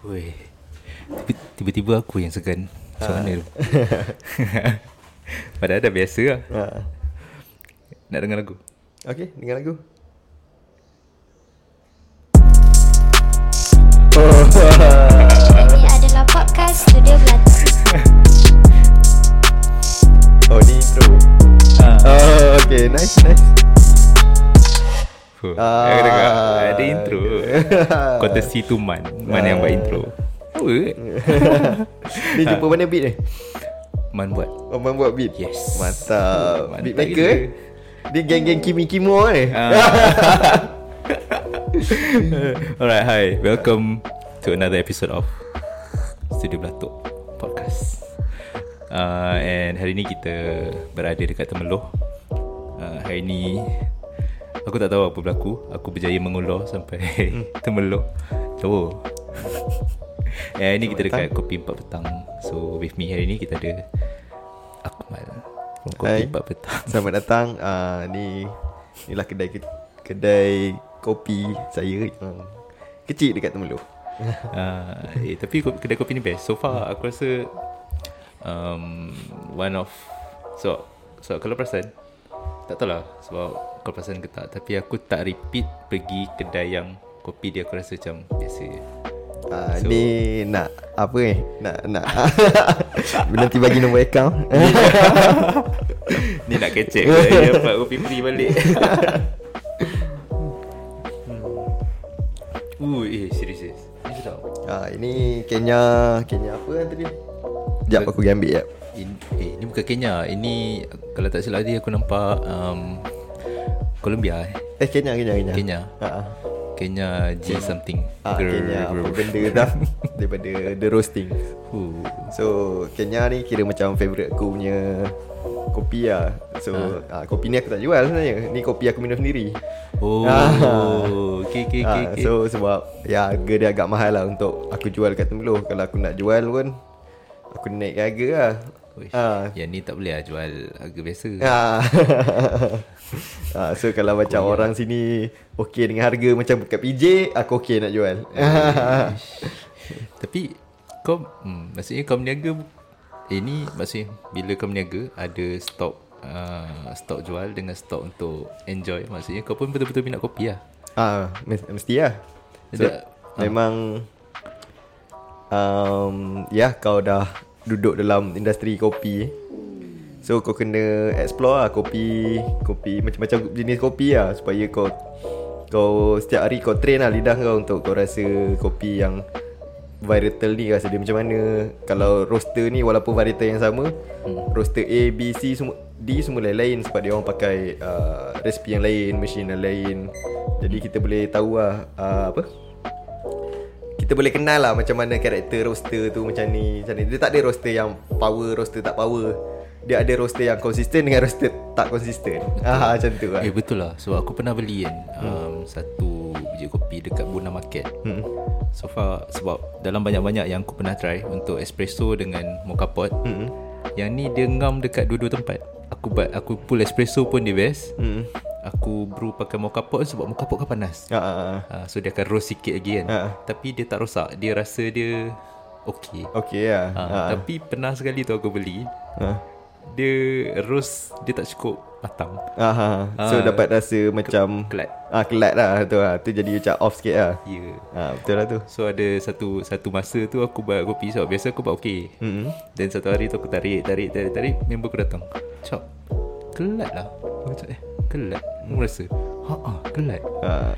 Weh. Tiba- Tiba-tiba aku yang segan. Macam mana tu? Padahal dah biasa lah. Ha. Nak dengar lagu? Okay, dengar lagu. Oh. Ini adalah podcast Studio Belanda. oh, ni intro. Ah. Oh, okay. Nice, nice. Huh. Ah. Aku dengar ada intro. Courtesy to Man. Man yang buat intro. Apa? Dia jumpa mana beat ni? Man buat. Oh, Man buat beat? Yes. Mantap. Mantap beat maker eh? Dia geng-geng Kimi Kimo eh? Alright, hi. Welcome to another episode of Studio Belatuk Podcast. Uh, and hari ni kita berada dekat Temeloh. Uh, hari ni aku tak tahu apa berlaku. Aku berjaya mengulur sampai Temeloh. Tahu. Eh, hari ni kita dekat Kopi 4 Petang. So with me hari ni kita ada Akmal from Kopi Hai. 4 Petang. Selamat datang. Uh, ni inilah kedai ke- kedai kopi saya yang kecil dekat Temeloh. uh, eh, tapi kedai kopi ni best. So far aku rasa um, one of so so kalau perasan tak tahu lah sebab kau perasan ke tak tapi aku tak repeat pergi kedai yang kopi dia aku rasa macam biasa je. Uh, So- so, ni nak apa eh? Nak nak nanti bagi nombor akaun. Ni nak kecek ke dia dapat kopi free balik. hmm. Uh, eh serius serius. Ni sedap. Ah ini Kenya Kenya apa kan tadi? Sekejap aku pergi ambil ya. In, eh, ni bukan Kenya. Ini kalau tak silap tadi aku nampak um, Colombia eh. Eh Kenya Kenya Kenya. Kenya. Ah. Kenya G something. Ah, Grr, Kenya apa grr. benda dah daripada the roasting. So Kenya ni kira macam favourite aku punya kopi lah. So ah. kopi ni aku tak jual sebenarnya. Ni kopi aku minum sendiri. Oh, Ah. okay, okay, okay, Ah, okay. So sebab ya harga dia agak mahal lah untuk aku jual kat Temeloh. Kalau aku nak jual pun aku naik harga lah. Uish, Ah. Yang ni tak boleh lah jual harga biasa. Ah. ah, so kalau macam orang sini okey dengan harga macam kat PJ, aku okey nak jual. Tapi kau, hmm, maksudnya kau berniaga, eh ni maksudnya bila kau berniaga ada stok uh, stok jual dengan stok untuk enjoy. Maksudnya kau pun betul-betul minat kopi lah. ah, mes- mesti lah. So, memang um, ya kau dah duduk dalam industri kopi. So kau kena explore lah kopi Kopi macam-macam jenis kopi lah Supaya kau Kau setiap hari kau train lah lidah kau Untuk kau rasa kopi yang Varietal ni rasa dia macam mana Kalau roaster ni walaupun varietal yang sama hmm. Roaster A, B, C semua D semua lain-lain Sebab dia orang pakai uh, Resipi yang lain Mesin yang lain Jadi kita boleh tahu lah uh, Apa kita boleh kenal lah macam mana karakter roaster tu macam ni macam ni. Dia tak ada roaster yang power, roaster tak power. Dia ada roaster yang konsisten dengan roaster tak konsisten. Ah macam tu lah. Eh betul lah Sebab aku pernah beli kan um, Satu biji kopi dekat Buna Market Hmm. So far Sebab dalam banyak-banyak yang aku pernah try Untuk espresso dengan mocha pot Hmm. Yang ni dia ngam dekat dua-dua tempat Aku buat Aku pull espresso pun dia best Hmm. Aku brew pakai mocha pot Sebab mocha pot kan panas Ah, ah, ah. uh, So dia akan roast sikit lagi kan Ha. Tapi dia tak rosak Dia rasa dia Okay Okey lah. uh, Ah. Tapi pernah sekali tu aku beli Ah. Dia roast Dia tak cukup matang Ah, ah. So Ah. dapat rasa macam Kelat Ah kelat lah tu lah. Tu jadi macam off sikit lah. Ya yeah. Ah betul lah tu. So ada satu satu masa tu aku buat kopi sebab biasa aku buat okey. Hmm. Dan satu hari tu aku tarik tarik tarik tarik member aku datang. Cop. Kelat lah. Cakap eh kelat. Aku rasa. Ha ah kelat. Ah.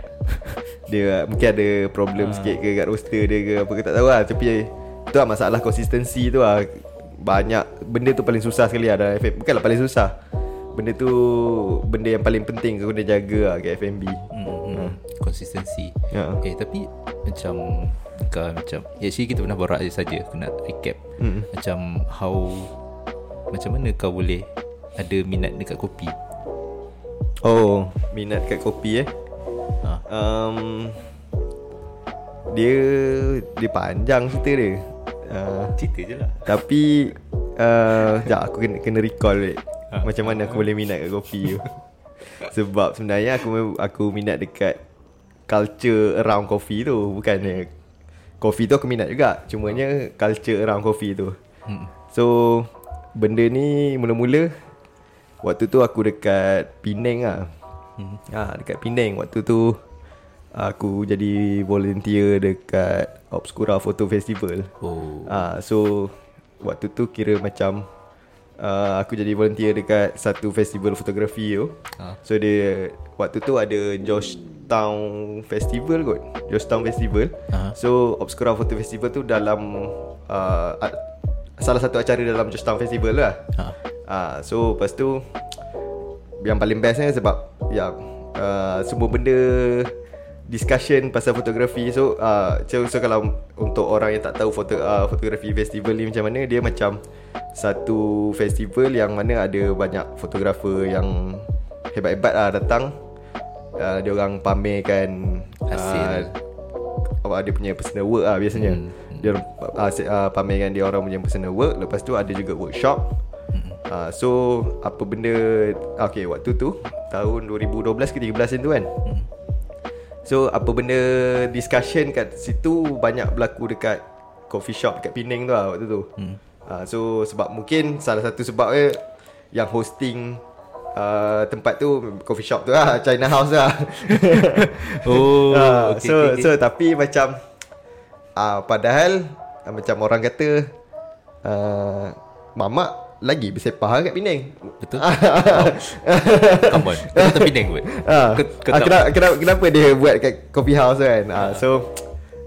Dia mungkin ada problem sikit ke kat roaster dia ke apa ke tak tahu lah Tapi tu lah masalah konsistensi tu lah Banyak Benda tu paling susah sekali lah dalam FM Bukanlah paling susah Benda tu Benda yang paling penting kau kena jaga lah kat FMB Hmm, hmm. Konsistensi. Ya. Eh tapi macam kau macam actually kita pernah borak saja aku nak recap. Hmm. Macam how macam mana kau boleh ada minat dekat kopi? Oh Minat kat kopi eh Ha. um, Dia Dia panjang cerita dia uh, Cerita je lah. Tapi uh, Sekejap aku kena, kena recall balik Ha. Macam mana aku boleh minat kat kopi tu Sebab sebenarnya aku aku minat dekat Culture around coffee tu Bukannya Coffee tu aku minat juga Cumanya culture around coffee tu Hmm. So Benda ni mula-mula Waktu tu aku dekat Penang lah Hmm. ha, Dekat Penang Waktu tu Aku jadi volunteer dekat Obscura Photo Festival Oh. Ah, so waktu tu kira macam uh, aku jadi volunteer dekat satu festival fotografi tu. Ah. So dia waktu tu ada Georgetown Festival kot. Georgetown Festival. Ah. So Obscura Photo Festival tu dalam uh, salah satu acara dalam Georgetown Festival lah. Ah. Ah, so lepas tu yang paling bestnya sebab yang uh, semua benda discussion pasal fotografi. So uh, so, so kalau untuk orang yang tak tahu foto uh, fotografi festival ni macam mana dia macam satu festival yang mana ada banyak fotografer yang hebat-hebat lah datang. Uh, dia orang pamerkan Hasil. uh, dia punya personal work lah biasanya. Hmm. dia uh, pamerkan dia orang punya personal work. Lepas tu ada juga workshop Uh, so apa benda Okay waktu tu Tahun 2012 ke 13 macam tu kan So apa benda discussion kat situ Banyak berlaku dekat Coffee shop dekat Penang tu lah waktu tu Hmm. uh, So sebab mungkin Salah satu sebab dia Yang hosting uh, Tempat tu Coffee shop tu lah China House lah Oh. Ah, okay, so okay, so tapi macam ah padahal ah, macam orang kata uh, mamak lagi bersepah kat Penang. Betul. Come on. Kau kata Penang kot. Ah, Kau- kau ah, kenapa, kenapa, kenapa dia buat kat coffee house kan? Ah, so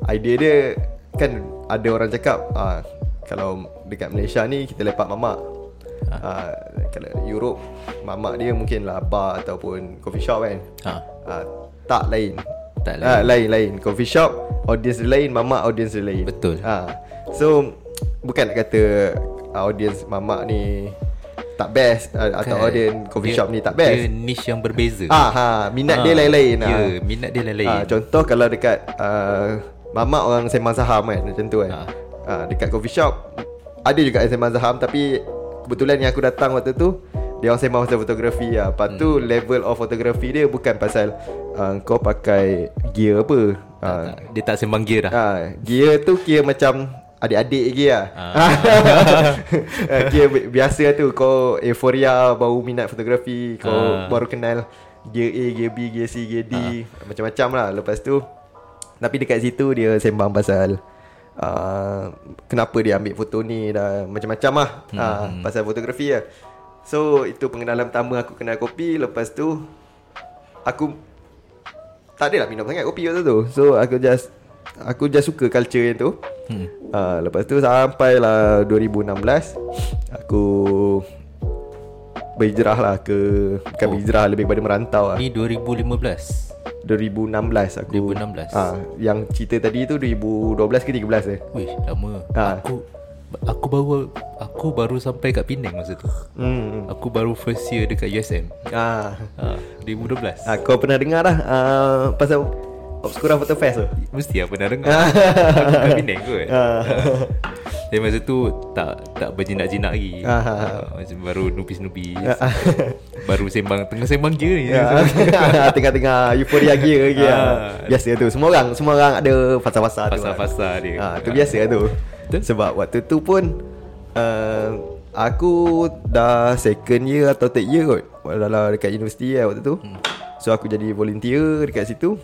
idea dia kan ada orang cakap ah, kalau dekat Malaysia ni kita lepak mamak. Ah, kalau Europe mamak dia mungkin lah bar ataupun coffee shop kan. Ah. Ah, tak lain. Tak Ah, lain lain. Coffee shop audience dia lain, mamak audience dia lain. Betul. Ah. So bukan nak kata audience mamak ni tak best ah, atau Kan. audience coffee Dia- shop ni tak best. Dia niche yang berbeza. Ah, ha, minat dia Ah, lain-lain Ya, ah. minat dia lain-lain. Ah, contoh kalau dekat uh, mamak orang sembang saham kan macam tu kan. Ah. Ah, dekat coffee shop ada juga yang sembang saham tapi kebetulan yang aku datang waktu tu dia orang sembang pasal fotografi lah. Lepas tu Hmm. level of fotografi dia bukan pasal uh, kau pakai gear apa. Tak, Ah, tak. Dia tak sembang gear dah. Ah, gear tu kira macam adik-adik lagi lah. Ah. Ah, bi- biasa tu kau euforia baru minat fotografi, kau Ah. baru kenal gear A, gear B, gear C, gear D, macam-macam lah. Lepas tu tapi dekat situ dia sembang pasal uh, kenapa dia ambil foto ni dah macam-macam lah hmm. uh, pasal fotografi lah. So itu pengenalan pertama aku kenal kopi Lepas tu Aku Tak adalah minum sangat kopi waktu tu So aku just Aku just suka culture yang tu Hmm. uh, Lepas tu sampailah 2016 Aku Berhijrah lah ke Bukan Oh. berhijrah lebih pada merantau lah Ni 2015. 2016 aku 2016. ah, Yang cerita tadi tu 2012 ke 13 eh Wih, lama. Ah. Aku aku baru aku baru sampai kat Penang masa tu. hmm. Aku baru first year dekat USM. ah. Ah, 2012. ah, Kau pernah dengar dah uh, Pasal Obscura Photo Fest tu Mesti aku pernah dengar. aku kat Penang kot. Ah. Tapi masa tu tak tak berjinak-jinak lagi. Ah. Ah, Macam baru nupis-nupis. baru sembang tengah sembang je ni. Tengah-tengah euforia gear lagi ah. Ah. Biasa tu Semua orang Semua orang ada fasa-fasa tu Fasa-fasa dia. ah, Tu biasa tu. Sebab waktu tu pun uh, Aku dah second year atau third year kot Dalam dekat universiti lah waktu tu Hmm. So aku jadi volunteer dekat situ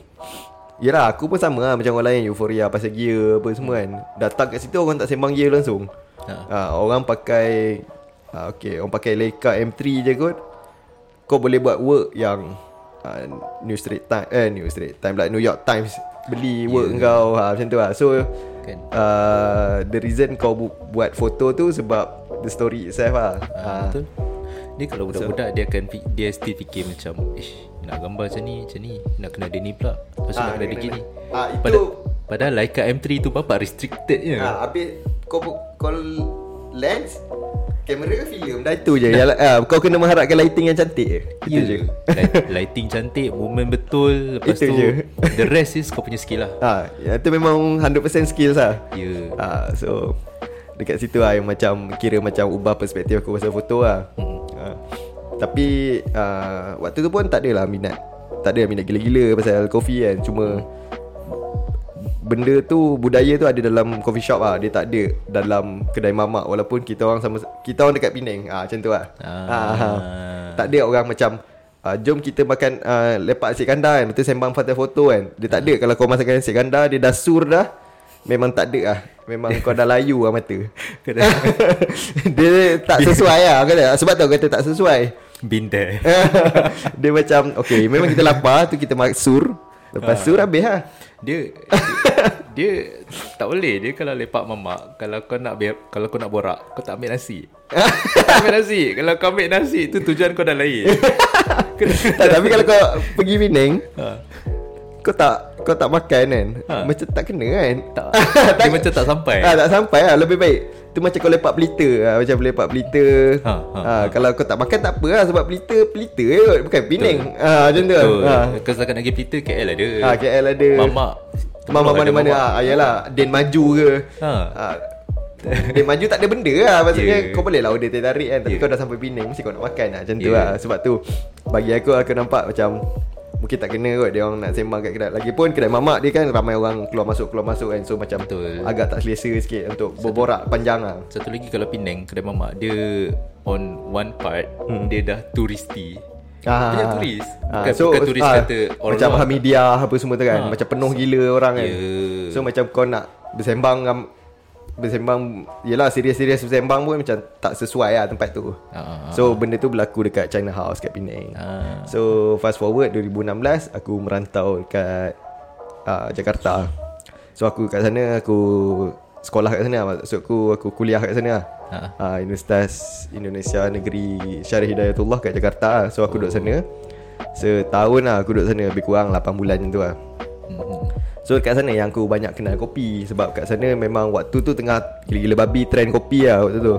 Yelah aku pun sama lah Macam orang lain Euforia pasal gear Apa semua kan Datang kat situ Orang tak sembang gear langsung Ha. ha. Orang pakai ha, Okay Orang pakai Leica M3 je kot Kau boleh buat work yang uh, New Street Time Eh New Street Time like New York Times Beli work Yeah. kau ha, Macam tu lah So Kan. uh, The reason kau bu- buat foto tu Sebab The story itself lah Ah, betul. Dia kalau budak-budak dia akan dia still fikir macam ish nak gambar macam ni macam ni nak kena ada ni pula. Lepas tu Ah, nak kena ada gini. Ah, itu- Pada, padahal Leica M3 tu bapak restricted je. Ha, habis kau kau lens kamera ke film dah itu je. Yalah, ah, kau kena mengharapkan lighting yang cantik je. Itu Ya. je. Light, lighting cantik, movement betul, lepas Itu tu je. the rest is kau punya skill lah. Ha, ya, itu memang 100% skills lah. Ya. Ha, so dekat situ lah yang macam kira macam ubah perspektif aku pasal foto lah. Hmm. Ha, tapi uh, waktu tu pun tak adalah minat. Tak ada minat gila-gila pasal kopi kan. Cuma benda tu budaya tu ada dalam coffee shop lah dia tak ada dalam kedai mamak walaupun kita orang sama kita orang dekat Penang ah macam tu lah Ah. ah. ah. tak ada orang macam ah, jom kita makan ah, lepak nasi kandar kan betul sembang foto-foto kan dia tak ada kalau kau masakan nasi kandar dia dah sur dah memang tak ada lah memang kau dah layu lah mata dia tak sesuai lah kata sebab tu kata tak sesuai Been there dia macam Okay memang kita lapar Tu kita makan sur Lepas sur habis lah Dia dia, dia tak boleh dia kalau lepak mamak kalau kau nak ber, kalau kau nak borak kau tak ambil nasi. tak ambil nasi. Kalau kau ambil nasi tu tujuan kau dah lain. tak, Tapi kalau kau pergi Penang ha. Kau tak Kau tak makan kan Ha. Macam tak kena kan Tak. Dia macam tak sampai. ah, Tak sampai lah Lebih baik Tu macam kau lepak pelita ah, Macam lepak pelita Ha, ha, ah, ha. Kalau kau tak makan tak apa lah Sebab pelita Pelita je kot Bukan Penang ah, Macam tu Betul. ah. Kau setakat nak pergi Pelita KL ada. Ah, KL ada Mamak. Mama Ada mana-mana mamak. ah, Ayalah Den maju ke Ha. ah, Dia maju tak ada benda lah Maksudnya Yeah. kau boleh lah order teh tarik kan Tapi Yeah. kau dah sampai Penang Mesti kau nak makan lah Macam tu Yeah. lah Sebab tu Bagi aku aku nampak macam Mungkin tak kena kot Dia orang nak sembang kat kedai Lagipun kedai mamak dia kan Ramai orang keluar masuk Keluar masuk kan So macam Betul. Agak tak selesa sikit Untuk berborak panjang lah Satu lagi kalau Penang kedai mamak dia on one part hmm. dia dah turisti. Ah, Banyak turis. ah, Bukan, bukan turis ah, kata orang Macam luar. Hamidia Apa semua tu kan Ah. Macam penuh gila orang kan Ya. So macam kau nak Bersembang Bersembang Yelah serius-serius bersembang pun Macam tak sesuai lah tempat tu ah, ah. So benda tu berlaku dekat China House kat Penang Ah. So fast forward 2016 Aku merantau dekat uh, Jakarta So aku kat sana Aku sekolah kat sana Maksud aku Aku kuliah kat sana lah Ha. uh, Universitas Indonesia Negeri Syarif Hidayatullah kat Jakarta lah. So aku duduk sana Setahun lah aku duduk sana Lebih kurang 8 bulan macam tu lah. So kat sana yang aku banyak kenal kopi Sebab kat sana memang waktu tu tengah Gila-gila babi trend kopi lah waktu tu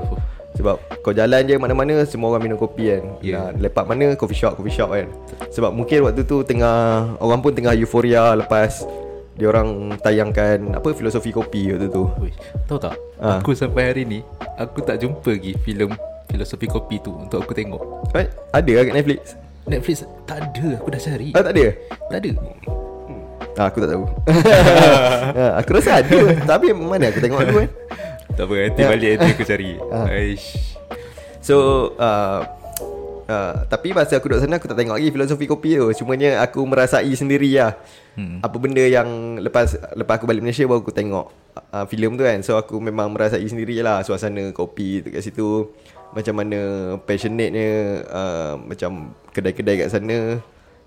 Sebab kau jalan je mana-mana Semua orang minum kopi kan yeah. Lepak mana coffee shop coffee shop kan Sebab mungkin waktu tu tengah Orang pun tengah euforia lepas Dia orang tayangkan Apa filosofi kopi waktu tu Wih, tahu tak? Ah. Aku sampai hari ni aku tak jumpa lagi filem filosofi kopi tu untuk aku tengok. eh, Ada lah kat Netflix Netflix tak ada, aku dah cari. Ah tak ada Tak ada. Ah, Aku tak tahu ah, Aku rasa ada Tapi mana aku tengok dulu kan Tak apa, nanti balik nanti aku cari. Ah. Aish. So uh, uh, Tapi masa aku duduk sana Aku tak tengok lagi filosofi kopi tu Cumanya aku merasai sendiri lah hmm. Apa benda yang Lepas lepas aku balik Malaysia Baru aku tengok uh, filem tu kan So aku memang merasai sendiri lah Suasana kopi tu kat situ Macam mana passionate-nya uh, Macam kedai-kedai kat sana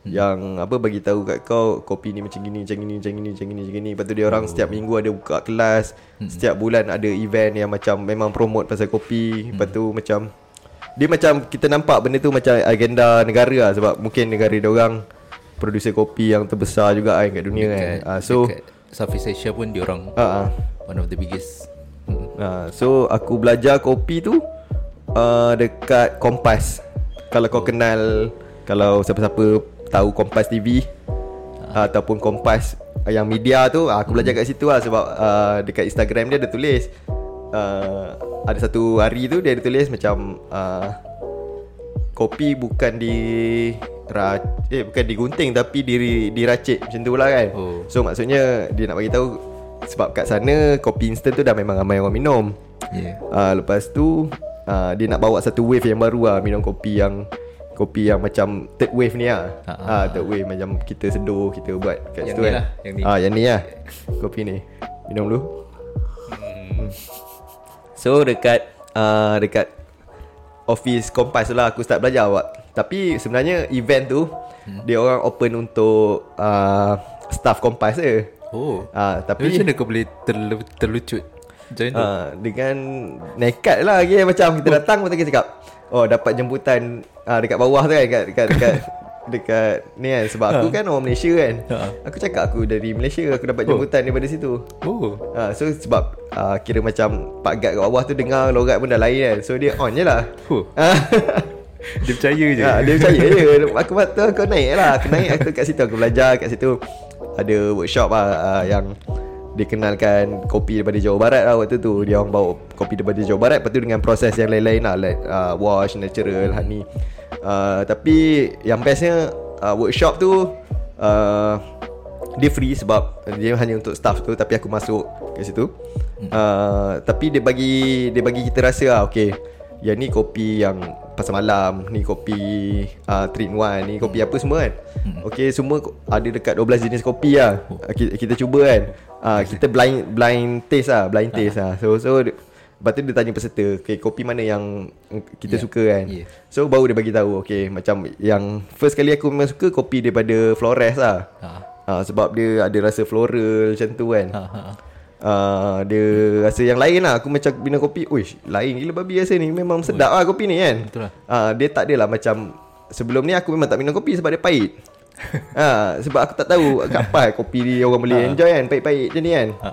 hmm. Yang apa bagi tahu kat kau Kopi ni macam gini Macam gini Macam gini Macam gini, macam gini. Lepas tu dia orang setiap minggu ada buka kelas hmm. Setiap bulan ada event Yang macam memang promote pasal kopi Lepas tu macam dia macam kita nampak benda tu macam agenda negara lah sebab mungkin negara dia orang producer kopi yang terbesar juga kan kat dunia kan. Dekat, Uh, so dekat Southeast Asia pun dia orang uh, uh, one of the biggest. Hmm. uh, so aku belajar kopi tu uh, dekat Kompas. Kalau kau kenal kalau siapa-siapa tahu Kompas TV uh, ataupun Kompas yang media tu uh, aku belajar kat situ lah sebab uh, dekat Instagram dia ada tulis uh, ada satu hari tu dia ada tulis macam uh, kopi bukan di ra, eh bukan digunting tapi di diracik macam tu lah kan. Oh. So maksudnya dia nak bagi tahu sebab kat sana kopi instant tu dah memang ramai orang minum. Yeah. Uh, lepas tu uh, dia nak bawa satu wave yang baru lah minum kopi yang kopi yang macam third wave ni lah. Ha, Ah, ha, uh, third wave macam kita seduh kita buat kat Yang situ ni kan. lah, yang ni. Ah, yang ni lah. Kopi ni. Minum dulu. Hmm. So dekat uh, dekat office Kompas lah aku start belajar awak. Tapi sebenarnya event tu hmm. dia orang open untuk uh, staff Kompas je. Oh. Ah, Tapi tapi macam mana kau boleh terlu, terlucut? Uh, dengan nekat lah lagi macam kita datang pun kita cakap oh dapat jemputan uh, dekat bawah tu kan dekat dekat dekat dekat ni kan sebab aku kan orang Malaysia kan. Ha. Aku cakap aku dari Malaysia aku dapat Oh. jemputan daripada situ. Oh. Ha, so sebab uh, kira macam Pak Gad kat bawah tu dengar logat pun dah lain kan So dia on je lah Huh. Dia percaya je. ha, Dia percaya je Aku kata kau naik lah Aku naik aku kat situ Aku belajar kat situ Ada workshop lah uh, Yang dikenalkan kopi daripada Jawa Barat lah waktu tu. Dia orang bawa kopi daripada Jawa Barat Lepas tu dengan proses yang lain-lain lah Like uh, wash, natural, honey. Uh, Tapi yang bestnya uh, workshop tu uh, Dia free sebab Dia hanya untuk staff tu Tapi aku masuk Kat situ. Uh, Tapi dia bagi Dia bagi kita rasa lah Okay Yang ni kopi yang Pasal malam Ni kopi uh, 3 in 1 Ni kopi apa semua kan. Okay semua Ada dekat 12 jenis kopi lah. Kita, kita cuba kan uh, Kita blind Blind taste lah Blind taste lah. So so Lepas tu dia tanya peserta Okay kopi mana yang Kita Yeah. suka kan? Yeah. So baru dia bagi tahu Okay macam Yang first kali aku memang suka Kopi daripada Flores lah. Ha. ha, Sebab dia ada rasa floral Macam tu kan. Ha, ha, ha. Uh, dia rasa yang lain lah. Aku macam minum kopi Uish lain gila babi rasa ni. Memang sedap lah kopi ni kan. Betul lah. uh, Dia tak adalah macam Sebelum ni aku memang tak minum kopi Sebab dia pahit ha, Sebab aku tak tahu Apa kopi ni orang boleh enjoy kan Pahit-pahit macam ni kan. Ha.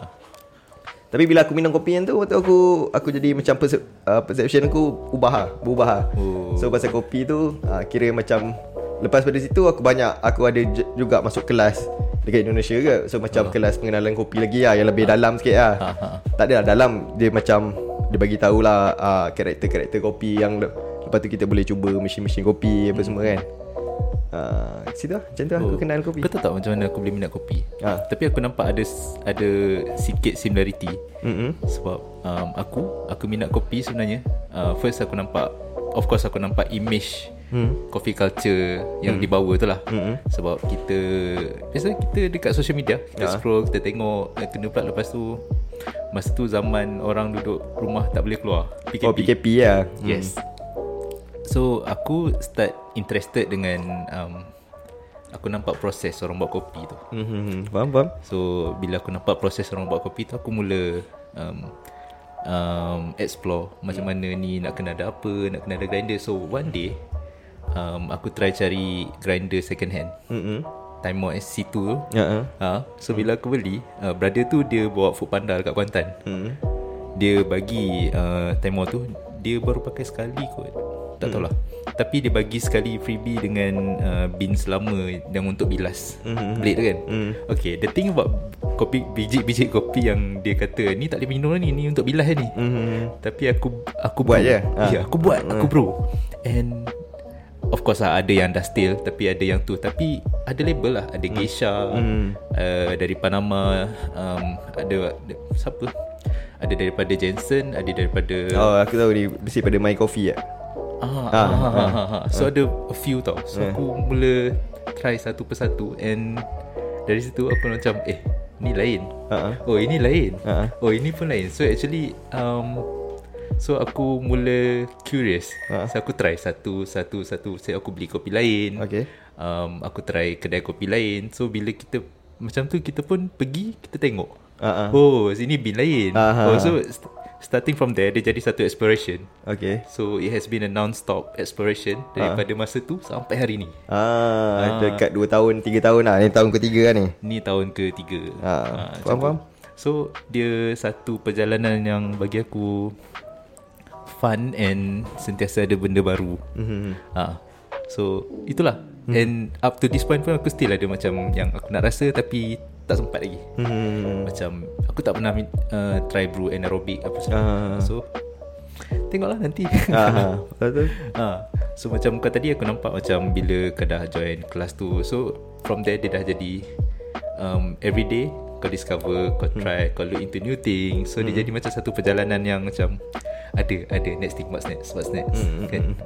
Tapi bila aku minum kopi yang tu Waktu aku Aku jadi macam perse- uh, Perception aku Ubah lah Berubah lah. Oh. So pasal kopi tu uh, Kira macam Lepas pada situ Aku banyak Aku ada j- juga masuk kelas Dekat Indonesia ke. So macam kelas pengenalan kopi lagi lah Yang lebih dalam sikit lah. Ha, ha. Tak adalah dalam Dia macam Dia bagi tahulah uh, Karakter-karakter kopi Yang le- Lepas tu kita boleh cuba Mesin-mesin kopi Apa semua kan uh, Situ lah. Macam tu lah aku kenal kopi. Kau tahu tak macam mana aku boleh minat kopi? Ha. Tapi aku nampak ada ada sikit similarity. Mm-mm. Sebab um, aku Aku minat kopi sebenarnya. Uh, First aku nampak Of course aku nampak image Hmm. Coffee culture Yang dibawa tu lah. Mm-mm. Sebab kita Biasa kita dekat social media Kita Ya. scroll Kita tengok eh, Kena pula lepas tu Masa tu zaman Orang duduk rumah Tak boleh keluar. PKP, Oh PKP lah. Yes So aku start interested dengan um, Aku nampak proses orang buat kopi tu. Hmm. Faham faham. So bila aku nampak proses orang buat kopi tu Aku mula um, um, Explore Macam mana ni Nak kena ada apa Nak kena ada grinder. So one day um, Aku try cari Grinder second hand. Mm-mm. Timor SC2 tu. Ya, ha, So bila aku beli uh, Brother tu dia bawa food panda dekat Kuantan. Hmm. dia bagi uh, Timor tu Dia baru pakai sekali kot Tak tahulah Tapi dia bagi sekali freebie dengan uh, Beans lama Yang untuk bilas Mhm. Blade tu kan Mm. Okay the thing about Kopi Biji-biji kopi yang dia kata Ni tak boleh minum ni Ni untuk bilas ni Mhm. Tapi aku Aku Buat brew. je? Ya Ah. aku buat Aku bro And Of course lah Ada yang dah still Tapi ada yang tu Tapi Ada label lah Ada Geisha Hmm. uh, Dari Panama um, Ada, ada Siapa Ada daripada Jensen Ada daripada Oh aku tahu ni Mesti pada My Coffee lah ah, Ah, ah, ah, ah, ah. So ada a few tau So Ah. aku mula Try satu persatu And Dari situ aku macam Eh Ni lain ah. Oh ini lain ah. Oh ini pun lain So actually um, So aku mula curious Ah. So aku try satu Satu Satu So aku beli kopi lain Okay. um, Aku try kedai kopi lain So bila kita Macam tu kita pun pergi Kita tengok ah. Oh sini bin lain Ah, Oh so Starting from there Dia jadi satu exploration Okay So it has been a non-stop exploration Daripada masa tu Sampai hari ni Ah, dekat 2 tahun 3 tahun lah Ni tahun ketiga kan ni Ni tahun ketiga Ah, faham, tu. faham. So dia satu perjalanan yang bagi aku Fun and sentiasa ada benda baru Mhm. ha. So itulah. And up to this point pun aku still ada macam Yang aku nak rasa tapi tak sempat lagi. Mhm. Macam aku tak pernah uh, try brew anaerobic apa semua. Ah. So tengoklah nanti. Betul. Ha. So macam kau tadi aku nampak macam bila kau dah join kelas tu. So from there dia dah jadi um, Everyday kau discover, kau try, kau look into new things. So dia jadi macam satu perjalanan yang macam Ada, ada. Next thing, what's next, what's next? Kan?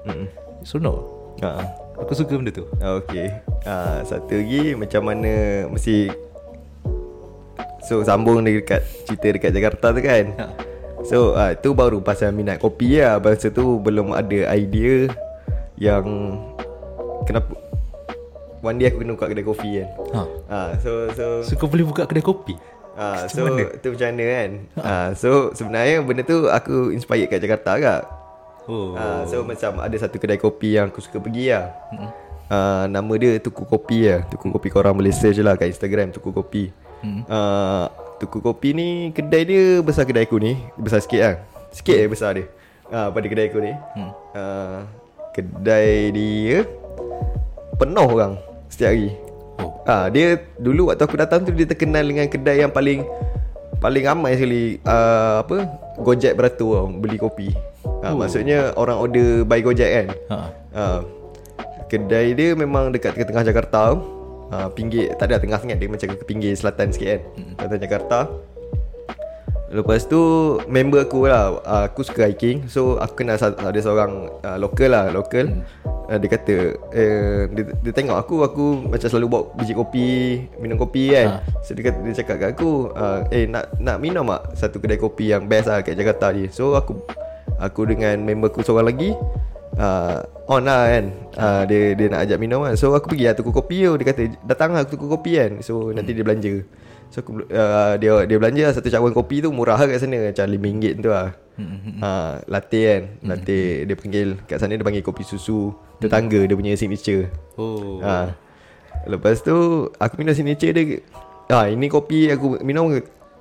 So no, Ah. aku suka benda tu. Okay ah, Satu lagi Macam mana Mesti So sambung dekat Cerita dekat Jakarta tu kan? Ha. So ah, tu baru pasal minat kopi lah. Masa tu belum ada idea Yang Kenapa One day aku kena buka kedai kopi kan? Ha. ah, So so So kau boleh buka kedai kopi? Ah, Macam so mana? tu macam mana kan? Ah, So sebenarnya benda tu aku inspired kat Jakarta agak Oh, ah, So macam ada satu kedai kopi yang aku suka pergi lah. Ah, Nama dia Tuku Kopi lah Tuku Kopi korang boleh search lah kat Instagram Tuku Kopi. Ah, Tuku Kopi ni kedai dia besar kedai aku ni Besar sikit lah. Sikit je besar dia. Ah, Pada kedai aku ni. Ah, Kedai dia Penuh orang Setiap hari. Oh. Ah dia dulu waktu aku datang tu dia terkenal dengan kedai yang paling paling ramai sekali uh, apa Gojek beratur tau beli kopi. Oh. maksudnya orang order by Gojek kan. ha. Ah kedai dia memang dekat tengah-tengah Jakarta uh, Pinggir Tak ada tengah sangat Dia macam ke pinggir selatan sikit kan Selatan Jakarta Lepas tu Member aku lah uh, Aku suka hiking. So aku kenal ada seorang uh, Local lah Local. Uh, Dia kata eh, dia, dia tengok aku Aku macam selalu bawa biji kopi Minum kopi kan. So dia, kata, dia cakap kat aku uh, Eh nak nak minum tak Satu kedai kopi yang best lah Kat Jakarta ni? So aku Aku dengan member aku seorang lagi uh, On lah kan. Uh, dia, dia nak ajak minum kan. So aku pergi lah tukar kopi tu. Dia kata datang lah aku tukar kopi kan. So nanti dia belanja So aku, uh, dia dia belanja lah satu cawan kopi tu murah lah kat sana Macam RM5 tu lah uh, Latte kan Latte dia panggil Kat sana dia panggil kopi susu Tetangga dia punya signature Oh Ha. Lepas tu aku minum signature dia. Ah ini kopi aku minum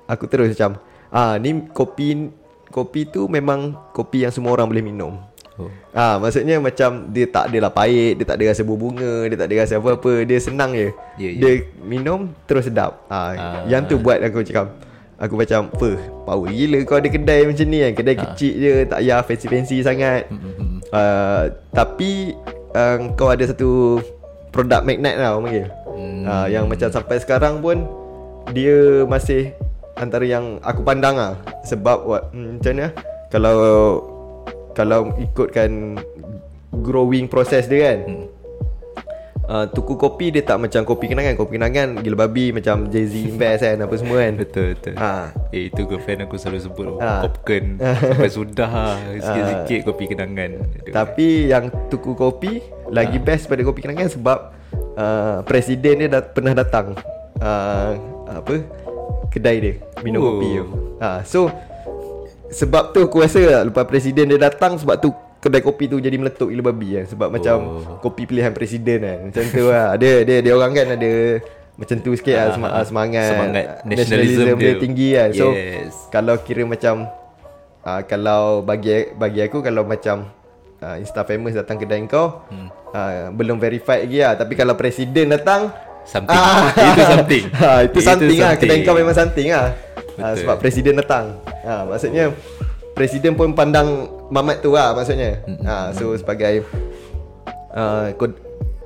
aku terus macam ah ni kopi kopi tu memang kopi yang semua orang boleh minum. Oh. Ah maksudnya macam dia tak adalah pahit, dia tak ada rasa bunga, dia tak ada rasa apa-apa, dia senang je. Ya, ya. Dia minum terus sedap. Ah, Ah. yang tu buat aku cakap Aku macam Apa Power gila kau ada kedai macam ni kan Kedai kecil je Tak payah fancy-fancy sangat uh, Tapi uh, Kau ada satu Produk magnet lah orang panggil Hmm. uh, Yang macam sampai sekarang pun Dia masih Antara yang aku pandang lah Sebab what, hmm, Macam mana Kalau Kalau ikutkan Growing process dia kan? Hmm. uh, Tuku kopi dia tak macam kopi kenangan. Kopi kenangan gila babi Macam Jay-Z invest kan Apa semua kan? Betul betul. Ha. Eh itu girlfriend aku selalu sebut. Ha. Popcorn. Sampai sudah lah Sikit-sikit kopi kenangan. Aduh. Tapi yang tuku kopi Lagi best pada kopi kenangan Sebab uh, Presiden dia dat- pernah datang. Uh, Apa? Kedai dia Minum Oh. kopi tu. Uh, So Sebab tu aku rasa lah, Lepas presiden dia datang Sebab tu Kedai kopi tu jadi meletup gila babi kan. Sebab macam Oh. Kopi pilihan presiden kan. Macam tu lah. Dia, dia, dia orang kan ada Macam tu sikit lah sema- Semangat. Semangat nationalism Nationalism dia dia. tinggi kan. So Yes. Kalau kira macam uh, Kalau bagi bagi aku Kalau macam uh, Insta famous datang kedai kau hmm. uh, Belum verified lagi lah. Tapi kalau presiden datang Something. Itu something. Ha, Itu something lah. Kedai kau memang something lah ha, Betul. Sebab presiden datang. Ha, Maksudnya Presiden pun pandang Mamat tu lah maksudnya. Ha, So sebagai uh,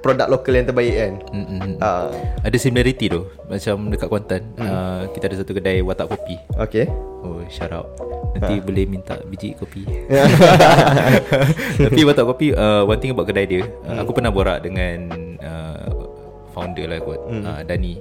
Produk lokal yang terbaik kan. Ha, Ada similarity tu Macam dekat Kuantan. Uh, Kita ada satu kedai watak kopi. Okay Oh shout out. Nanti boleh minta biji kopi. Tapi watak kopi uh, One thing about kedai dia uh, Aku pernah borak dengan uh, Founder lah kot. Uh, Dani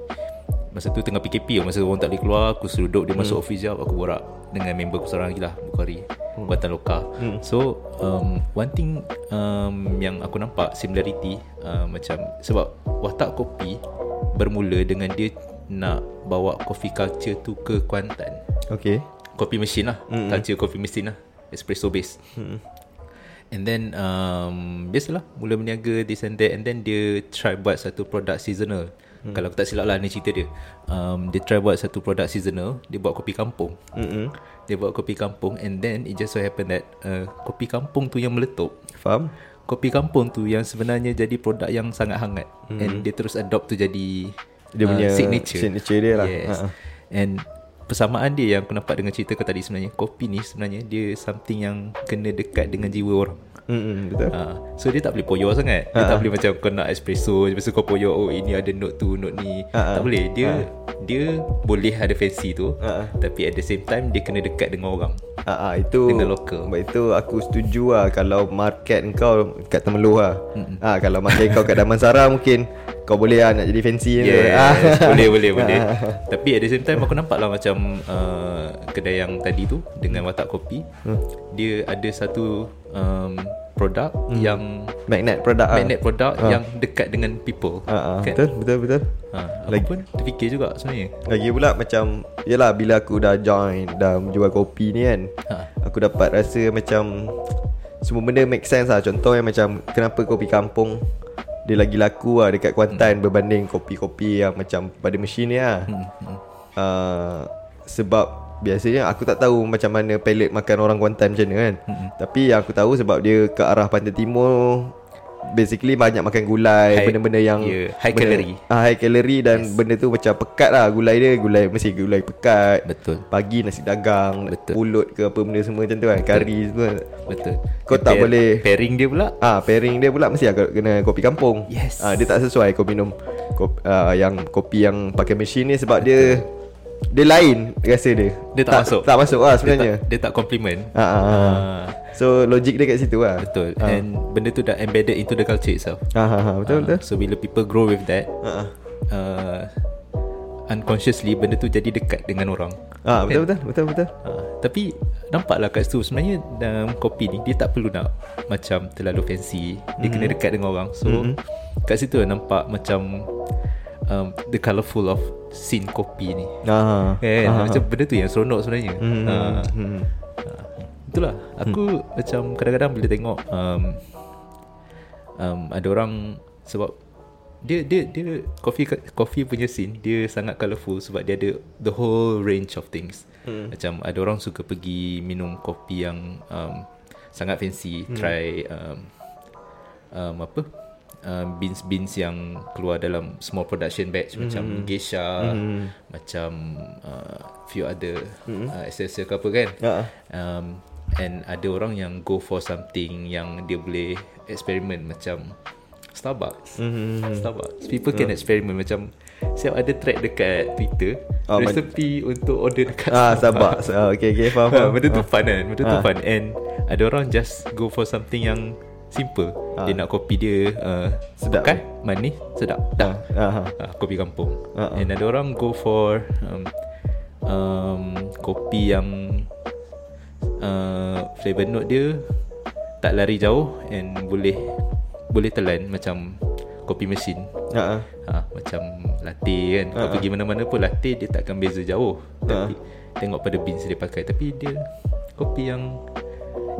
Masa tu tengah PKP Masa orang tak boleh keluar Aku suruh duduk Dia masuk office jap. Aku borak Dengan member aku seorang lagi lah Bukhari Buatan lokal So um, One thing um, Yang aku nampak Similarity uh, Macam Sebab Watak kopi Bermula dengan dia Nak bawa coffee culture tu ke Kuantan. Okay. Coffee machine lah. Mm-hmm. Culture coffee machine lah. Espresso base. Mm-hmm. And then um, Biasalah. Mula berniaga This and that. And then dia Try buat satu produk seasonal mm. Kalau aku tak silap lah Ni cerita dia um, Dia try buat satu produk seasonal Dia buat kopi kampung mm-hmm. Dia buat kopi kampung And then It just so happen that uh, Kopi kampung tu yang meletup Faham? Kopi kampung tu Yang sebenarnya jadi produk yang sangat hangat mm. And dia terus adopt tu jadi Dia uh, punya Signature signature dia lah. Yes Ha-ha. And persamaan dia yang aku nampak dengan cerita kau tadi sebenarnya Kopi ni sebenarnya dia something yang kena dekat dengan jiwa orang Mm-mm, betul. Ha, so dia tak boleh poyo sangat. Dia tak boleh macam kau nak espresso Lepas tu kau poyo Oh ini ada note tu Note ni. Ha, ha. Tak boleh. Dia Dia boleh ada fancy tu Ha, ha. Tapi at the same time Dia kena dekat dengan orang. Ah, ah, itu Dengan local. Sebab itu aku setuju lah Kalau market kau Kat Temeloh lah. Ah, Kalau market kau kat Damansara Mungkin Kau boleh lah Nak jadi fancy. Yes ah. Boleh boleh boleh Tapi at the same time Aku nampak lah macam uh, Kedai yang tadi tu Dengan watak kopi Dia ada satu um, Produk Yang Magnet product ah. Magnet produk Yang dekat dengan people ah, ah, kan? Betul betul betul ha, Aku Lagi- pun terfikir juga sebenarnya Lagi pula macam Yelah bila aku dah join Dah jual kopi ni kan Ha. Aku dapat rasa macam Semua benda make sense lah Contohnya macam Kenapa kopi kampung Dia lagi laku lah Dekat Kuantan Berbanding kopi-kopi Yang macam Pada mesin ni lah hmm, hmm. uh, Sebab Biasanya aku tak tahu Macam mana palate makan orang Kuantan macam mana kan Hmm. Tapi yang aku tahu Sebab dia ke arah pantai timur basically banyak makan gulai, High- benda-benda yang yeah, high benda, calorie. Ah, high calorie dan yes. benda tu macam pekat lah gulai dia, gulai mesti gulai pekat. Betul. Pagi nasi dagang, Betul. pulut ke apa benda semua macam tu kan, kari semua. Betul Kau tak Pair- boleh- Pairing dia pula Ah, pairing dia pula mesti agak kena kopi kampung. Yes. Ah, dia tak sesuai kau minum kopi, ah, yang kopi yang pakai mesin ni sebab dia dia lain rasa dia. Dia tak masuk. Tak masuk lah Dia sebenarnya. tak, dia tak compliment Ah, ah, ah. Ah, So logik dia kat situ lah. Betul And benda tu dah embedded into the culture itself Ah, ah, ah, betul betul. Ah, So bila people grow with that Ah, ah. uh, Unconsciously benda tu jadi dekat dengan orang Ah, betul betul betul betul. uh, Tapi Nampaklah kat situ Sebenarnya dalam kopi ni Dia tak perlu nak Macam terlalu fancy Dia Mhm. kena dekat dengan orang So Kat situ lah nampak macam um, The colourful of Scene kopi ni Ah. Kan Macam benda tu yang seronok sebenarnya Hmm. Ah, Hmm. ah, Itulah Aku macam kadang-kadang bila tengok um, um, Ada orang Sebab dia dia dia coffee coffee punya scene dia sangat colourful sebab dia ada the whole range of things. Hmm. Macam ada orang suka pergi minum kopi yang um, sangat fancy, hmm. try um, um, apa? Um, beans-beans yang keluar dalam small production batch hmm. macam geisha, hmm. macam uh, few other hmm. uh, essential ke apa kan. Ah. Um, and ada orang yang go for something yang dia boleh experiment macam Starbucks. Mm-hmm. Starbucks. People can experiment macam siap ada thread dekat Twitter Oh, resepi untuk order dekat Ah, Starbucks. Ah, okay okay faham. Ha, faham. benda tu fun kan Benda tu Ah. fun And ada orang just Go for something yang Simple Dia nak kopi dia uh. Sedap. Pekat Manis Sedap Dah Ah, ah. uh, Kopi kampung ah. And ada orang go for um, um, Kopi yang uh, Flavor note dia Tak lari jauh And boleh Boleh telan Macam Kopi mesin ah. ha, Macam latte kan Kau Ha, pergi mana-mana pun latte Dia takkan beza jauh Tapi Tengok pada beans dia pakai Tapi dia Kopi yang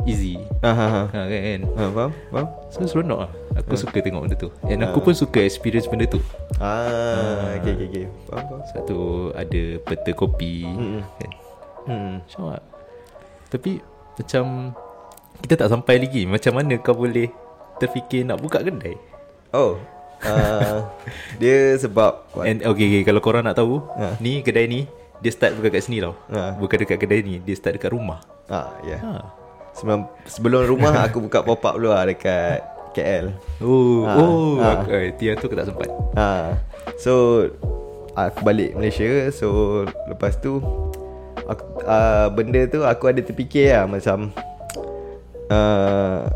Easy Ah, ah, ah. ha, kan Ah, faham? Faham? So seronok lah Aku Ha. suka tengok benda tu And aku pun suka experience benda tu Ah, okay okay okay. Faham faham. Satu ada peta kopi Mm-mm. kan Hmm. Macam Tapi Macam Kita tak sampai lagi Macam mana kau boleh Terfikir nak buka kedai Oh. Uh, dia sebab And okay, okay Kalau korang nak tahu Ha. Ni kedai ni Dia start bukan kat sini tau Ha. Bukan dekat kedai ni Dia start dekat rumah ah ya. Yeah. ha. Sebelum rumah aku buka pop up dulu lah dekat KL. Oh Ha. Oh Ha. aku, eh, Tiang tu aku tak sempat Ha. So aku balik Malaysia so lepas tu aku, uh, benda tu aku ada terfikir lah macam uh,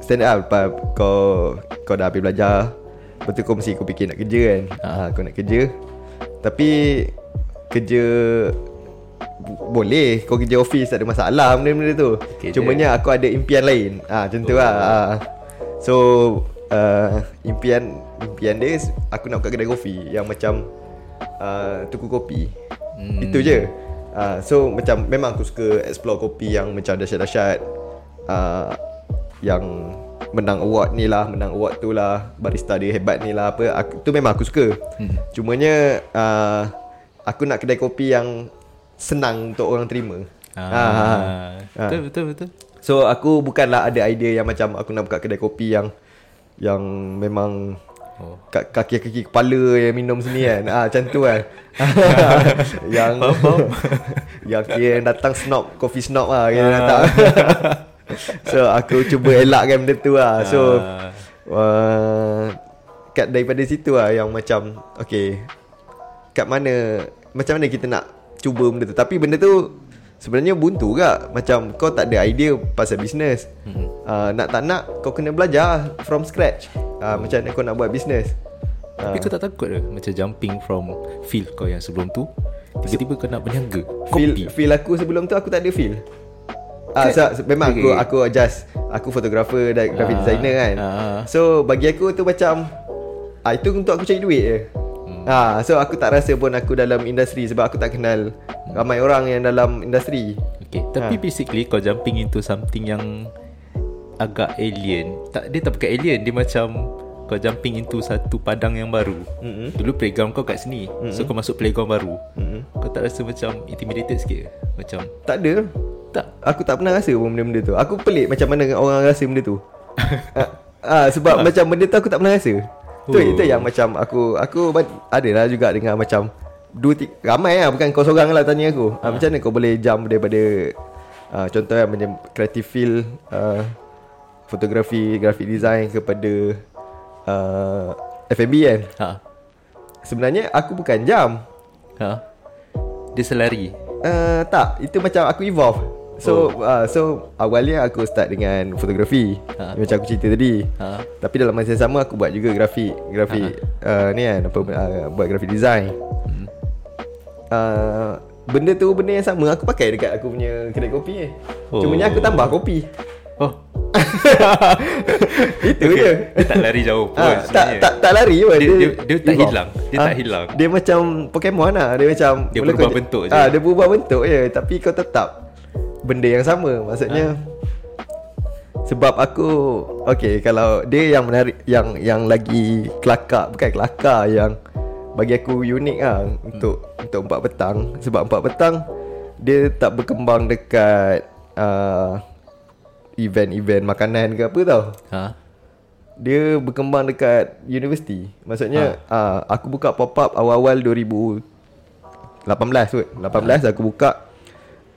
stand up lepas kau kau dah habis belajar Lepas tu kau mesti kau fikir nak kerja kan ha. Kau nak kerja Tapi Kerja Boleh Kau kerja office tak ada masalah benda-benda tu. Okay Cumanya aku ada impian lain. Ah ha, Macam tu lah. Ha. So uh, Impian Impian dia Aku nak buka kedai kopi Yang macam uh, Tuku kopi. Hmm. Itu je. Uh, So macam Memang aku suka Explore kopi yang Macam dahsyat-dahsyat. Uh, Yang Menang award ni lah Menang award tu lah Barista dia hebat ni lah apa aku, Tu memang aku suka. Hmm. Cumanya uh, Aku nak kedai kopi yang Senang untuk orang terima ah. ha, ha. Betul betul betul So aku bukanlah ada idea yang macam Aku nak buka kedai kopi yang Yang memang Oh. ka- Kaki-kaki kepala yang minum sini kan ah, Macam tu kan Yang Yang kira datang snob Coffee snob lah Kira datang So aku cuba elakkan benda tu lah So Ah. uh, Kat daripada situ lah Yang macam Okay Kat mana Macam mana kita nak Cuba benda tu. Tapi benda tu Sebenarnya buntu ke Macam kau tak ada idea Pasal bisnes hmm. uh, Nak tak nak Kau kena belajar From scratch. Uh, Macam mana kau nak buat bisnes Tapi kau tak takut ke Macam jumping from Field kau yang sebelum tu Tiba-tiba kau nak berniaga? Feel, Kopi. feel aku sebelum tu Aku tak ada feel. Ah, so, so, memang Okay, aku aku adjust. Aku fotografer dan graphic Ah, designer kan. ah. So bagi aku tu macam ah itu untuk aku cari duit je. Ah so aku tak rasa pun aku dalam industri sebab aku tak kenal ramai orang yang dalam industri. Okay Tapi basically Kau jumping into something yang Agak alien tak Dia tak bukan alien Dia macam Kau jumping into Satu padang yang baru mm-hmm. Dulu playground kau kat sini mm-hmm. So kau masuk playground baru mm-hmm. Kau tak rasa macam Intimidated sikit? Macam Tak ada. Tak Aku tak pernah rasa pun benda-benda tu. Aku pelik macam mana orang rasa benda tu. ah, Ah sebab Ah. macam benda tu aku tak pernah rasa. Tu Oh. itu yang macam aku aku ba- ada lah juga dengan macam dua tiga, ramai lah bukan kau seorang lah tanya aku. Ah. macam mana kau boleh jump daripada ah, contoh yang macam creative field ah, fotografi, graphic design kepada ah, F&B kan. Ha. Sebenarnya aku bukan jump. Ha. Dia selari. Uh, tak, itu macam aku evolve. So oh. uh, so awalnya aku start dengan fotografi. Ha. Ha. Macam aku cerita tadi. Ha. Tapi dalam masa yang sama aku buat juga grafik, grafik uh, ni kan apa uh, buat grafik design. Hmm. Uh, benda tu benda yang sama aku pakai dekat aku punya kedai kopi ni. Oh. Cuma ni aku tambah kopi. Oh. Itu okay. je. Dia tak lari jauh pun Ah, tak, tak tak lari pun Dia- dia- dia tak evolve. hilang. Dia tak hilang. Dia macam Pokemon lah Dia macam Dia berubah kau- bentuk je. ah, Dia berubah bentuk je Tapi kau tetap Benda yang sama Maksudnya Sebab aku Okay kalau Dia yang menarik Yang yang lagi Kelakar Bukan kelakar Yang Bagi aku unik lah Untuk Untuk empat petang Sebab empat petang Dia tak berkembang dekat uh, Event-event makanan ke apa tau Ha. dia berkembang dekat universiti. Maksudnya ha. uh, aku buka pop up awal-awal 2018 kot. 18 aku buka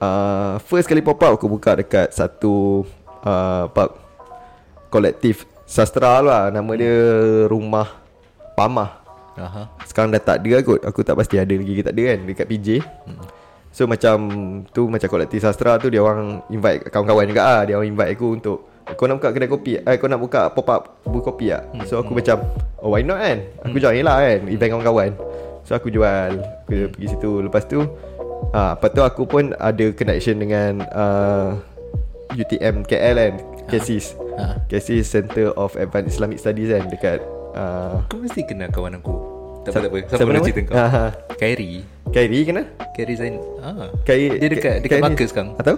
uh, first kali pop up aku buka dekat satu uh, pub kolektif sastra lah. Nama dia Rumah Pamah. Aha. Sekarang dah tak ada kot Aku tak pasti ada lagi ke tak ada kan Dekat PJ hmm. So macam Tu macam kolektif sastra tu Dia orang invite kawan-kawan juga ah. Dia orang invite aku untuk Kau nak buka kedai kopi eh, Kau nak buka pop-up Buku kopi lah hmm. So aku macam Oh why not kan Aku join lah kan Event kawan-kawan So aku jual Aku hmm. pergi situ Lepas tu ah, Lepas tu aku pun Ada connection dengan uh, UTM KL kan KSIS Ha. KSIS Center of Advanced Islamic Studies kan Dekat uh, Kau mesti kenal kawan aku. Tak apa, tak apa. Siapa nak cerita kau? Ah, ha. Kairi. Kairi kena? Kairi Zain. Ah. Kairi Dia dekat dekat Bakar sekarang. Atau?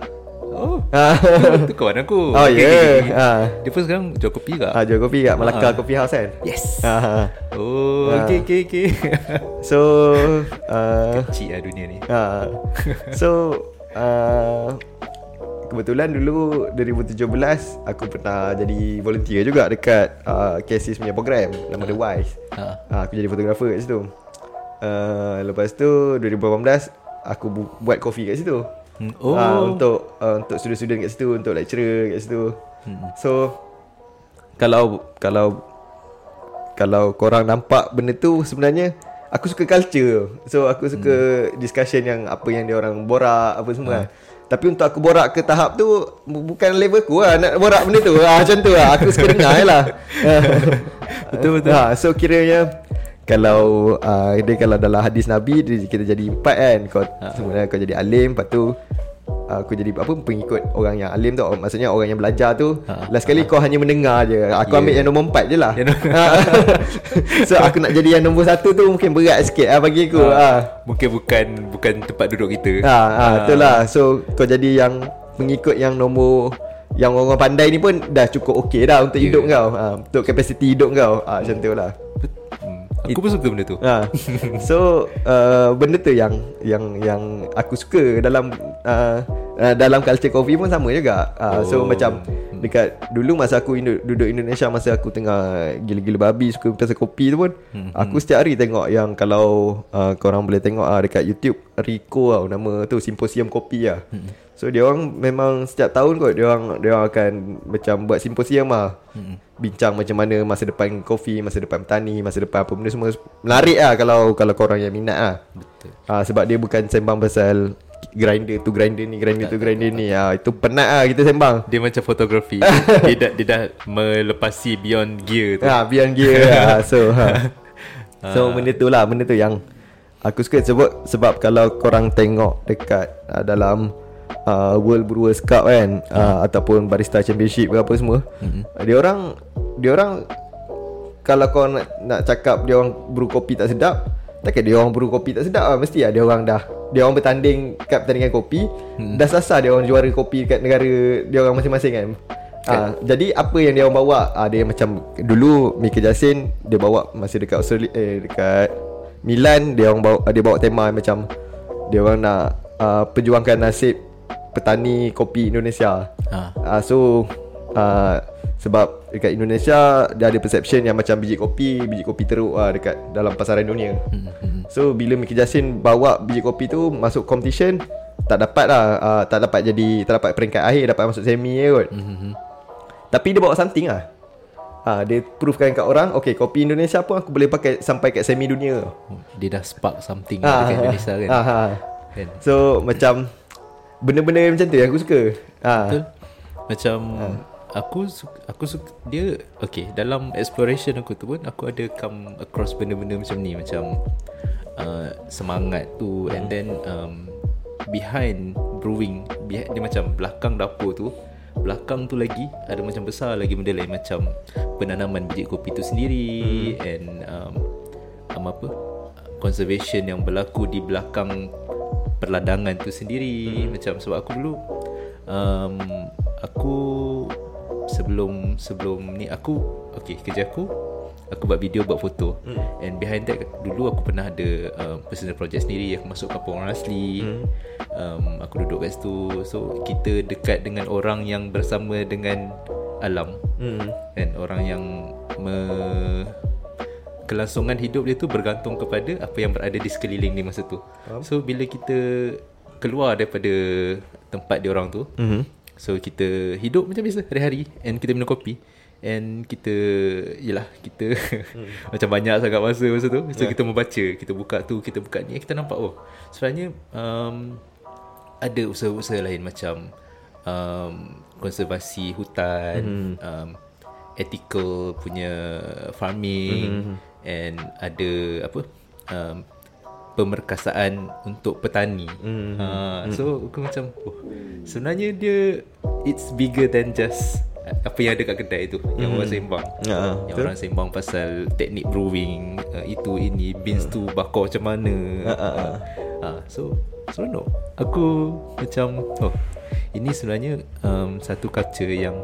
Oh. Ah, tu kawan aku. Oh, Okay, ya. okay, okay. Ah. Dia pun sekarang jual kopi juga. ah, jual kopi kat Melaka Ah. Coffee House kan? Yes. Ah, Oh, Ah. okay, okay, okay. so uh, Kecil lah dunia ni. ah, So uh, Kebetulan dulu 2017 Aku pernah jadi volunteer juga Dekat uh, KSIS punya program Nama dia WISE Ha. Ah, Aku jadi fotografer kat situ uh, Lepas tu 2018 Aku bu- buat kopi kat situ Hmm, oh. Uh, Untuk uh, Untuk student-student kat situ Untuk lecturer kat situ Hmm. So Kalau Kalau Kalau korang nampak benda tu Sebenarnya Aku suka culture So aku suka hmm. discussion yang Apa yang dia orang borak Apa semua Hmm. Tapi untuk aku borak ke tahap tu bu- Bukan level aku lah Nak borak benda tu ah, Macam tu lah Aku suka dengar je lah Betul-betul. ha, So kiranya Kalau uh, Dia kalau dalam hadis Nabi dia, Kita jadi empat kan. Kau ha. sebenarnya kau jadi alim. Lepas tu uh, Aku jadi apa Pengikut orang yang alim tu. Maksudnya orang yang belajar tu. Ha. Last kali kau hanya mendengar je. Aku Yeah. ambil yang nombor empat je lah. Yang nombor- Ha. So aku nak jadi yang nombor satu tu Mungkin berat sikit lah bagi aku. Ha. Mungkin bukan bukan tempat duduk kita. Ha, ha, betul lah. So kau jadi yang Pengikut yang nombor Yang orang pandai ni pun Dah cukup okey dah Untuk Ya. hidup kau. Ha, Untuk kapasiti hidup kau. Ha, Macam tu lah Hmm. Aku pun suka benda tu. ha. So uh, Benda tu yang Yang yang Aku suka Dalam uh, uh, Dalam culture coffee pun sama juga uh, So Oh. macam Dekat Dulu masa aku Indo, duduk Indonesia Masa aku tengah Gila-gila babi Suka pasal kopi tu pun Hmm, Aku setiap hari tengok Yang kalau uh, Korang boleh tengok uh, Dekat YouTube Rico tau Nama tu Simposium Kopi lah Hmm. So dia orang memang setiap tahun kot dia orang dia orang akan macam buat simposium lah. Hmm. Bincang macam mana masa depan kopi, masa depan petani, masa depan apa benda semua menarik lah kalau kalau korang yang minat lah. Betul. Ha, sebab dia bukan sembang pasal grinder tu grinder ni grinder tu grinder ni. Ha, itu penat lah kita sembang. Dia macam fotografi. dia dah dia dah melepasi beyond gear tu. Ha, beyond gear ha, So ha. So benda tu lah Benda tu yang Aku suka sebab Sebab kalau korang tengok Dekat uh, Dalam uh, World Brewers Cup kan uh, Ataupun Barista Championship ke apa semua mm-hmm. Dia orang Dia orang Kalau kau nak, nak cakap Dia orang brew kopi tak sedap Takkan dia orang brew kopi tak sedap lah Mesti lah dia orang dah Dia orang bertanding Kat pertandingan kopi hmm. Dah sasar dia orang juara kopi Kat negara Dia orang masing-masing kan Ah, jadi apa yang dia orang bawa ah, Dia macam Dulu Mika Jasin Dia bawa Masa dekat Australia Eh dekat Milan Dia orang bawa Dia bawa tema macam Dia orang nak uh, Perjuangkan nasib Petani kopi Indonesia. Ha. uh, So uh, Sebab Dekat Indonesia Dia ada perception yang macam Biji kopi Biji kopi teruk lah Dekat dalam pasaran dunia. Hmm, So bila Mickey Justin Bawa biji kopi tu Masuk competition Tak dapat lah uh, Tak dapat jadi Tak dapat peringkat akhir Dapat masuk semi je kot. Hmm, Tapi dia bawa something lah. Ah, dia provekan kat orang Okay kopi Indonesia pun Aku boleh pakai Sampai kat semi dunia. Oh, Dia dah spark something Ah, dekat Indonesia kan? Ah. Kan? So macam Benda-benda macam tu yang aku suka. Ah. Betul. Macam Aku suka, aku suka dia okay dalam exploration aku tu pun aku ada come across benda-benda macam ni. Macam uh, semangat tu and then um, behind brewing behind, dia macam belakang dapur tu belakang tu lagi ada macam besar lagi benda lain. Macam penanaman biji kopi tu sendiri hmm. and um, um, apa conservation yang berlaku di belakang perladangan tu sendiri hmm. macam sebab aku dulu um, aku sebelum sebelum ni aku okey kerja aku aku buat video buat foto hmm. and behind that dulu aku pernah ada um, personal project sendiri aku masuk kampung orang asli hmm. um, aku duduk kat situ so kita dekat dengan orang yang bersama dengan alam hmm. dan orang yang me kelangsungan hidup dia tu bergantung kepada apa yang berada di sekeliling ni masa tu. So bila kita keluar daripada tempat dia orang tu, Mhm. so kita hidup macam biasa hari-hari and kita minum kopi and kita yalah kita macam banyak sangat masa masa tu. So kita membaca, kita buka tu, kita buka ni kita nampak oh sebenarnya um, ada usaha-usaha lain macam um, konservasi hutan, mm-hmm. um, ethical punya farming mm-hmm. and ada apa um, pemerkasaan untuk petani. Mm-hmm. Uh, so aku macam oh, sebenarnya dia it's bigger than just apa yang ada kat kedai tu mm-hmm. yang orang sembang. Ya, yang betul. orang sembang pasal teknik brewing uh, itu ini beans tu bakar macam mana. Ah, ah, ah. Ah, so seronok. Aku macam oh ini sebenarnya um, satu culture yang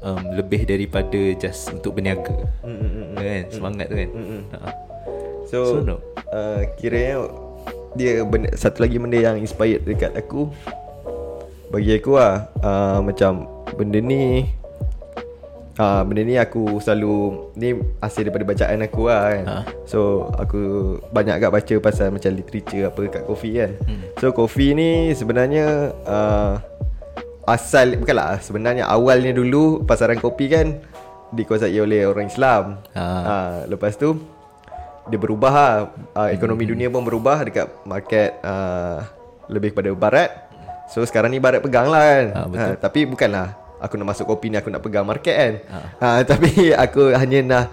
um, lebih daripada just untuk berniaga. Mm, mm, mm, mm. Kan semangat tu kan. Mm, mm. Ha. So Seronok. uh, Kiranya Dia benda, Satu lagi benda yang inspired dekat aku Bagi aku lah uh, Macam Benda ni uh, Benda ni aku selalu Ni hasil daripada bacaan aku lah kan Ha. So aku Banyak agak baca pasal Macam literature Apa kat kopi kan Hmm. So kopi ni Sebenarnya uh, Asal Bukanlah Sebenarnya awalnya dulu Pasaran kopi kan Dikuasai oleh orang Islam. Ha. uh, Lepas tu dia berubah lah uh, Ekonomi dunia pun berubah Dekat market uh, Lebih kepada barat. So sekarang ni barat pegang lah kan. Ah, betul. Tapi bukanlah Aku nak masuk kopi ni Aku nak pegang market kan. Uh, Tapi aku hanya nak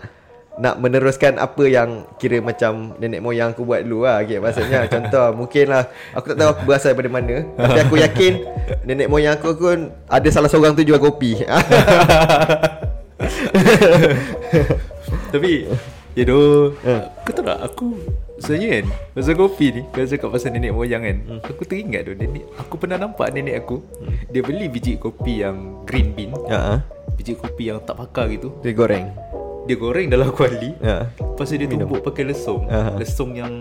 Nak meneruskan apa yang Kira macam Nenek moyang aku buat dulu lah. Okay, Maksudnya contoh Mungkin lah. Aku tak tahu aku berasal daripada mana Tapi aku yakin Nenek moyang aku pun Ada salah seorang tu jual kopi. Tapi Ya doh Kau tahu tak Aku Sebenarnya kan Pasal kopi ni Kau cakap pasal nenek moyang kan Aku teringat tu nenek Aku pernah nampak nenek aku Dia beli biji kopi yang Green bean uh, Biji kopi yang tak pakar gitu. Dia goreng Dia goreng dalam kuali Ya. Lepas tu dia tumbuk pakai lesung Aha. Lesung yang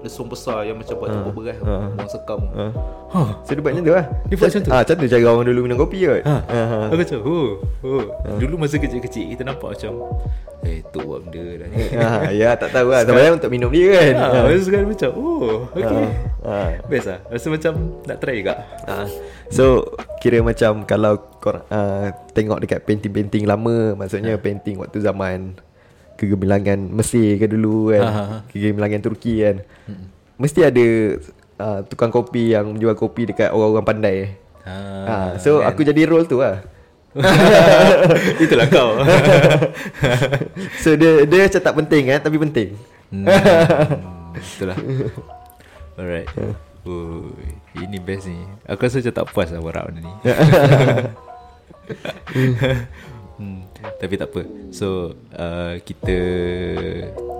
Lesung besar yang macam buat tumbuk beras Ah. Orang sekam Ah. Ha. So dia buat macam tu lah Dia buat macam tu? ah, Macam tu cara orang dulu minum kopi kot Ha. Ah, Aku macam oh, oh. Dulu masa kecil-kecil Kita nampak macam Eh tu buat benda dah ni ah, Ya tak tahu lah Sebenarnya untuk minum dia kan ha, Ah. Lepas sekarang macam Oh okay Ah. Best lah Rasa macam Nak try juga Ah. So kira macam Kalau korang uh, Tengok dekat painting-painting lama Maksudnya painting waktu zaman Kegemilangan Mesir ke dulu kan ha. Kegemilangan Turki kan Mesti ada uh, Tukang kopi yang Jual kopi dekat orang-orang pandai. Ha, ah, So aku jadi role tu lah. Itulah kau. So dia dia macam tak penting kan Tapi penting. Hmm, Itulah. Alright Oh, ini best ni. Aku rasa macam tak puas lah Warap benda ni. Hmm, Tapi tak apa. So uh, Kita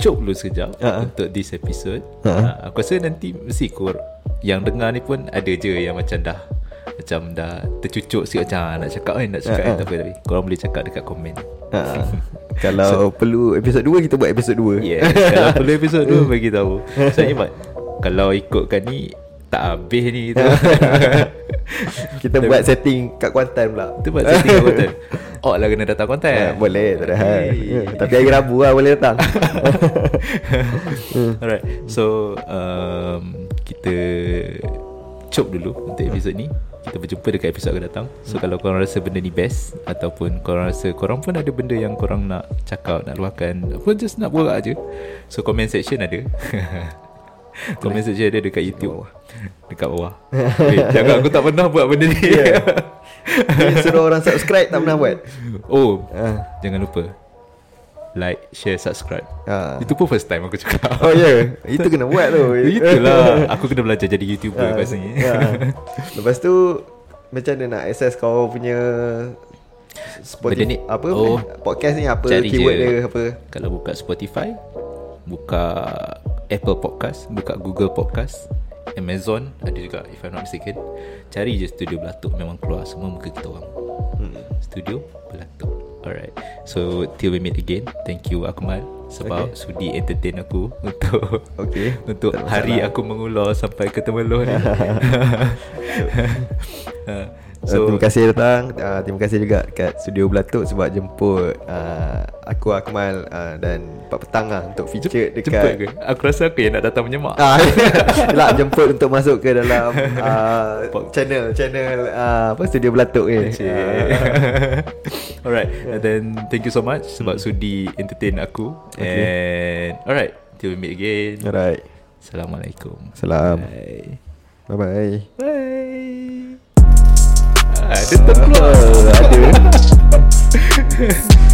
Cop dulu sekejap Ha-ha. Untuk this episode. Ha-ha. uh, Aku rasa nanti Mesti kor Yang dengar ni pun Ada je yang macam dah Macam dah Tercucuk sikit macam ah, Nak cakap kan Nak cakap kan Ha-ha. Tak apa tapi Korang boleh cakap dekat komen. Ah, Kalau perlu episod 2 Kita buat episod 2 Yes Kalau perlu episod 2 Bagi tahu. Saya Mat Kalau ikutkan ni Tak habis ni tu. Kita buat setting kat Kuantan pula. Itu buat setting kat Kuantan. Oh lah kena datang Kuantan. Eh, Boleh tak ada hal. Ya, Tapi hari Rabu lah boleh datang. Alright So um, Kita Cop dulu Untuk episod ni. Kita berjumpa dekat episod akan datang. So kalau korang rasa benda ni best Ataupun korang rasa Korang pun ada benda yang korang nak Cakap Nak luahkan Apa just nak borak je So comment section ada Comment section ada dekat YouTube. Dekat bawah. Eh, Jangan aku tak pernah buat benda ni. Dia Suruh orang subscribe Tak pernah buat. Oh Ah. Jangan lupa. Like, share, subscribe. Ah. Itu pun first time aku cakap. Oh ya. Yeah. Itu kena buat tu. Itulah. Aku kena belajar jadi YouTuber Ah, kat sini ya. Lepas tu Macam mana nak access kau punya Spotify Benda ni- Apa oh. Podcast ni? Apa Keyword je. dia apa? Kalau buka Spotify Buka Apple Podcast Buka Google Podcast Amazon Ada juga If I'm not mistaken. Cari je Studio Belatuk Memang keluar semua muka kita orang. Hmm. Studio Belatuk. Alright. So till we meet again Thank you Akmal Sebab Okay. sudi entertain aku Untuk Okay. Untuk Tak ada hari masalah. aku mengular Sampai ke Temeloh ni. Uh, So, terima kasih datang. Uh, Terima kasih juga Kat Studio Belatuk Sebab jemput uh, Aku Akmal uh, Dan Pak Petang lah Untuk feature Cepat dekat ke? Aku rasa aku yang nak datang menyemak. Ah, Yelah jemput untuk masuk ke dalam uh, Channel Channel uh, Apa Studio Belatuk ni. Cik. uh, Alright And then Thank you so much Sebab sudi entertain aku. And Alright Till we meet again. Alright. Assalamualaikum. Salam. Bye. Bye bye Dia terkeluar. Ada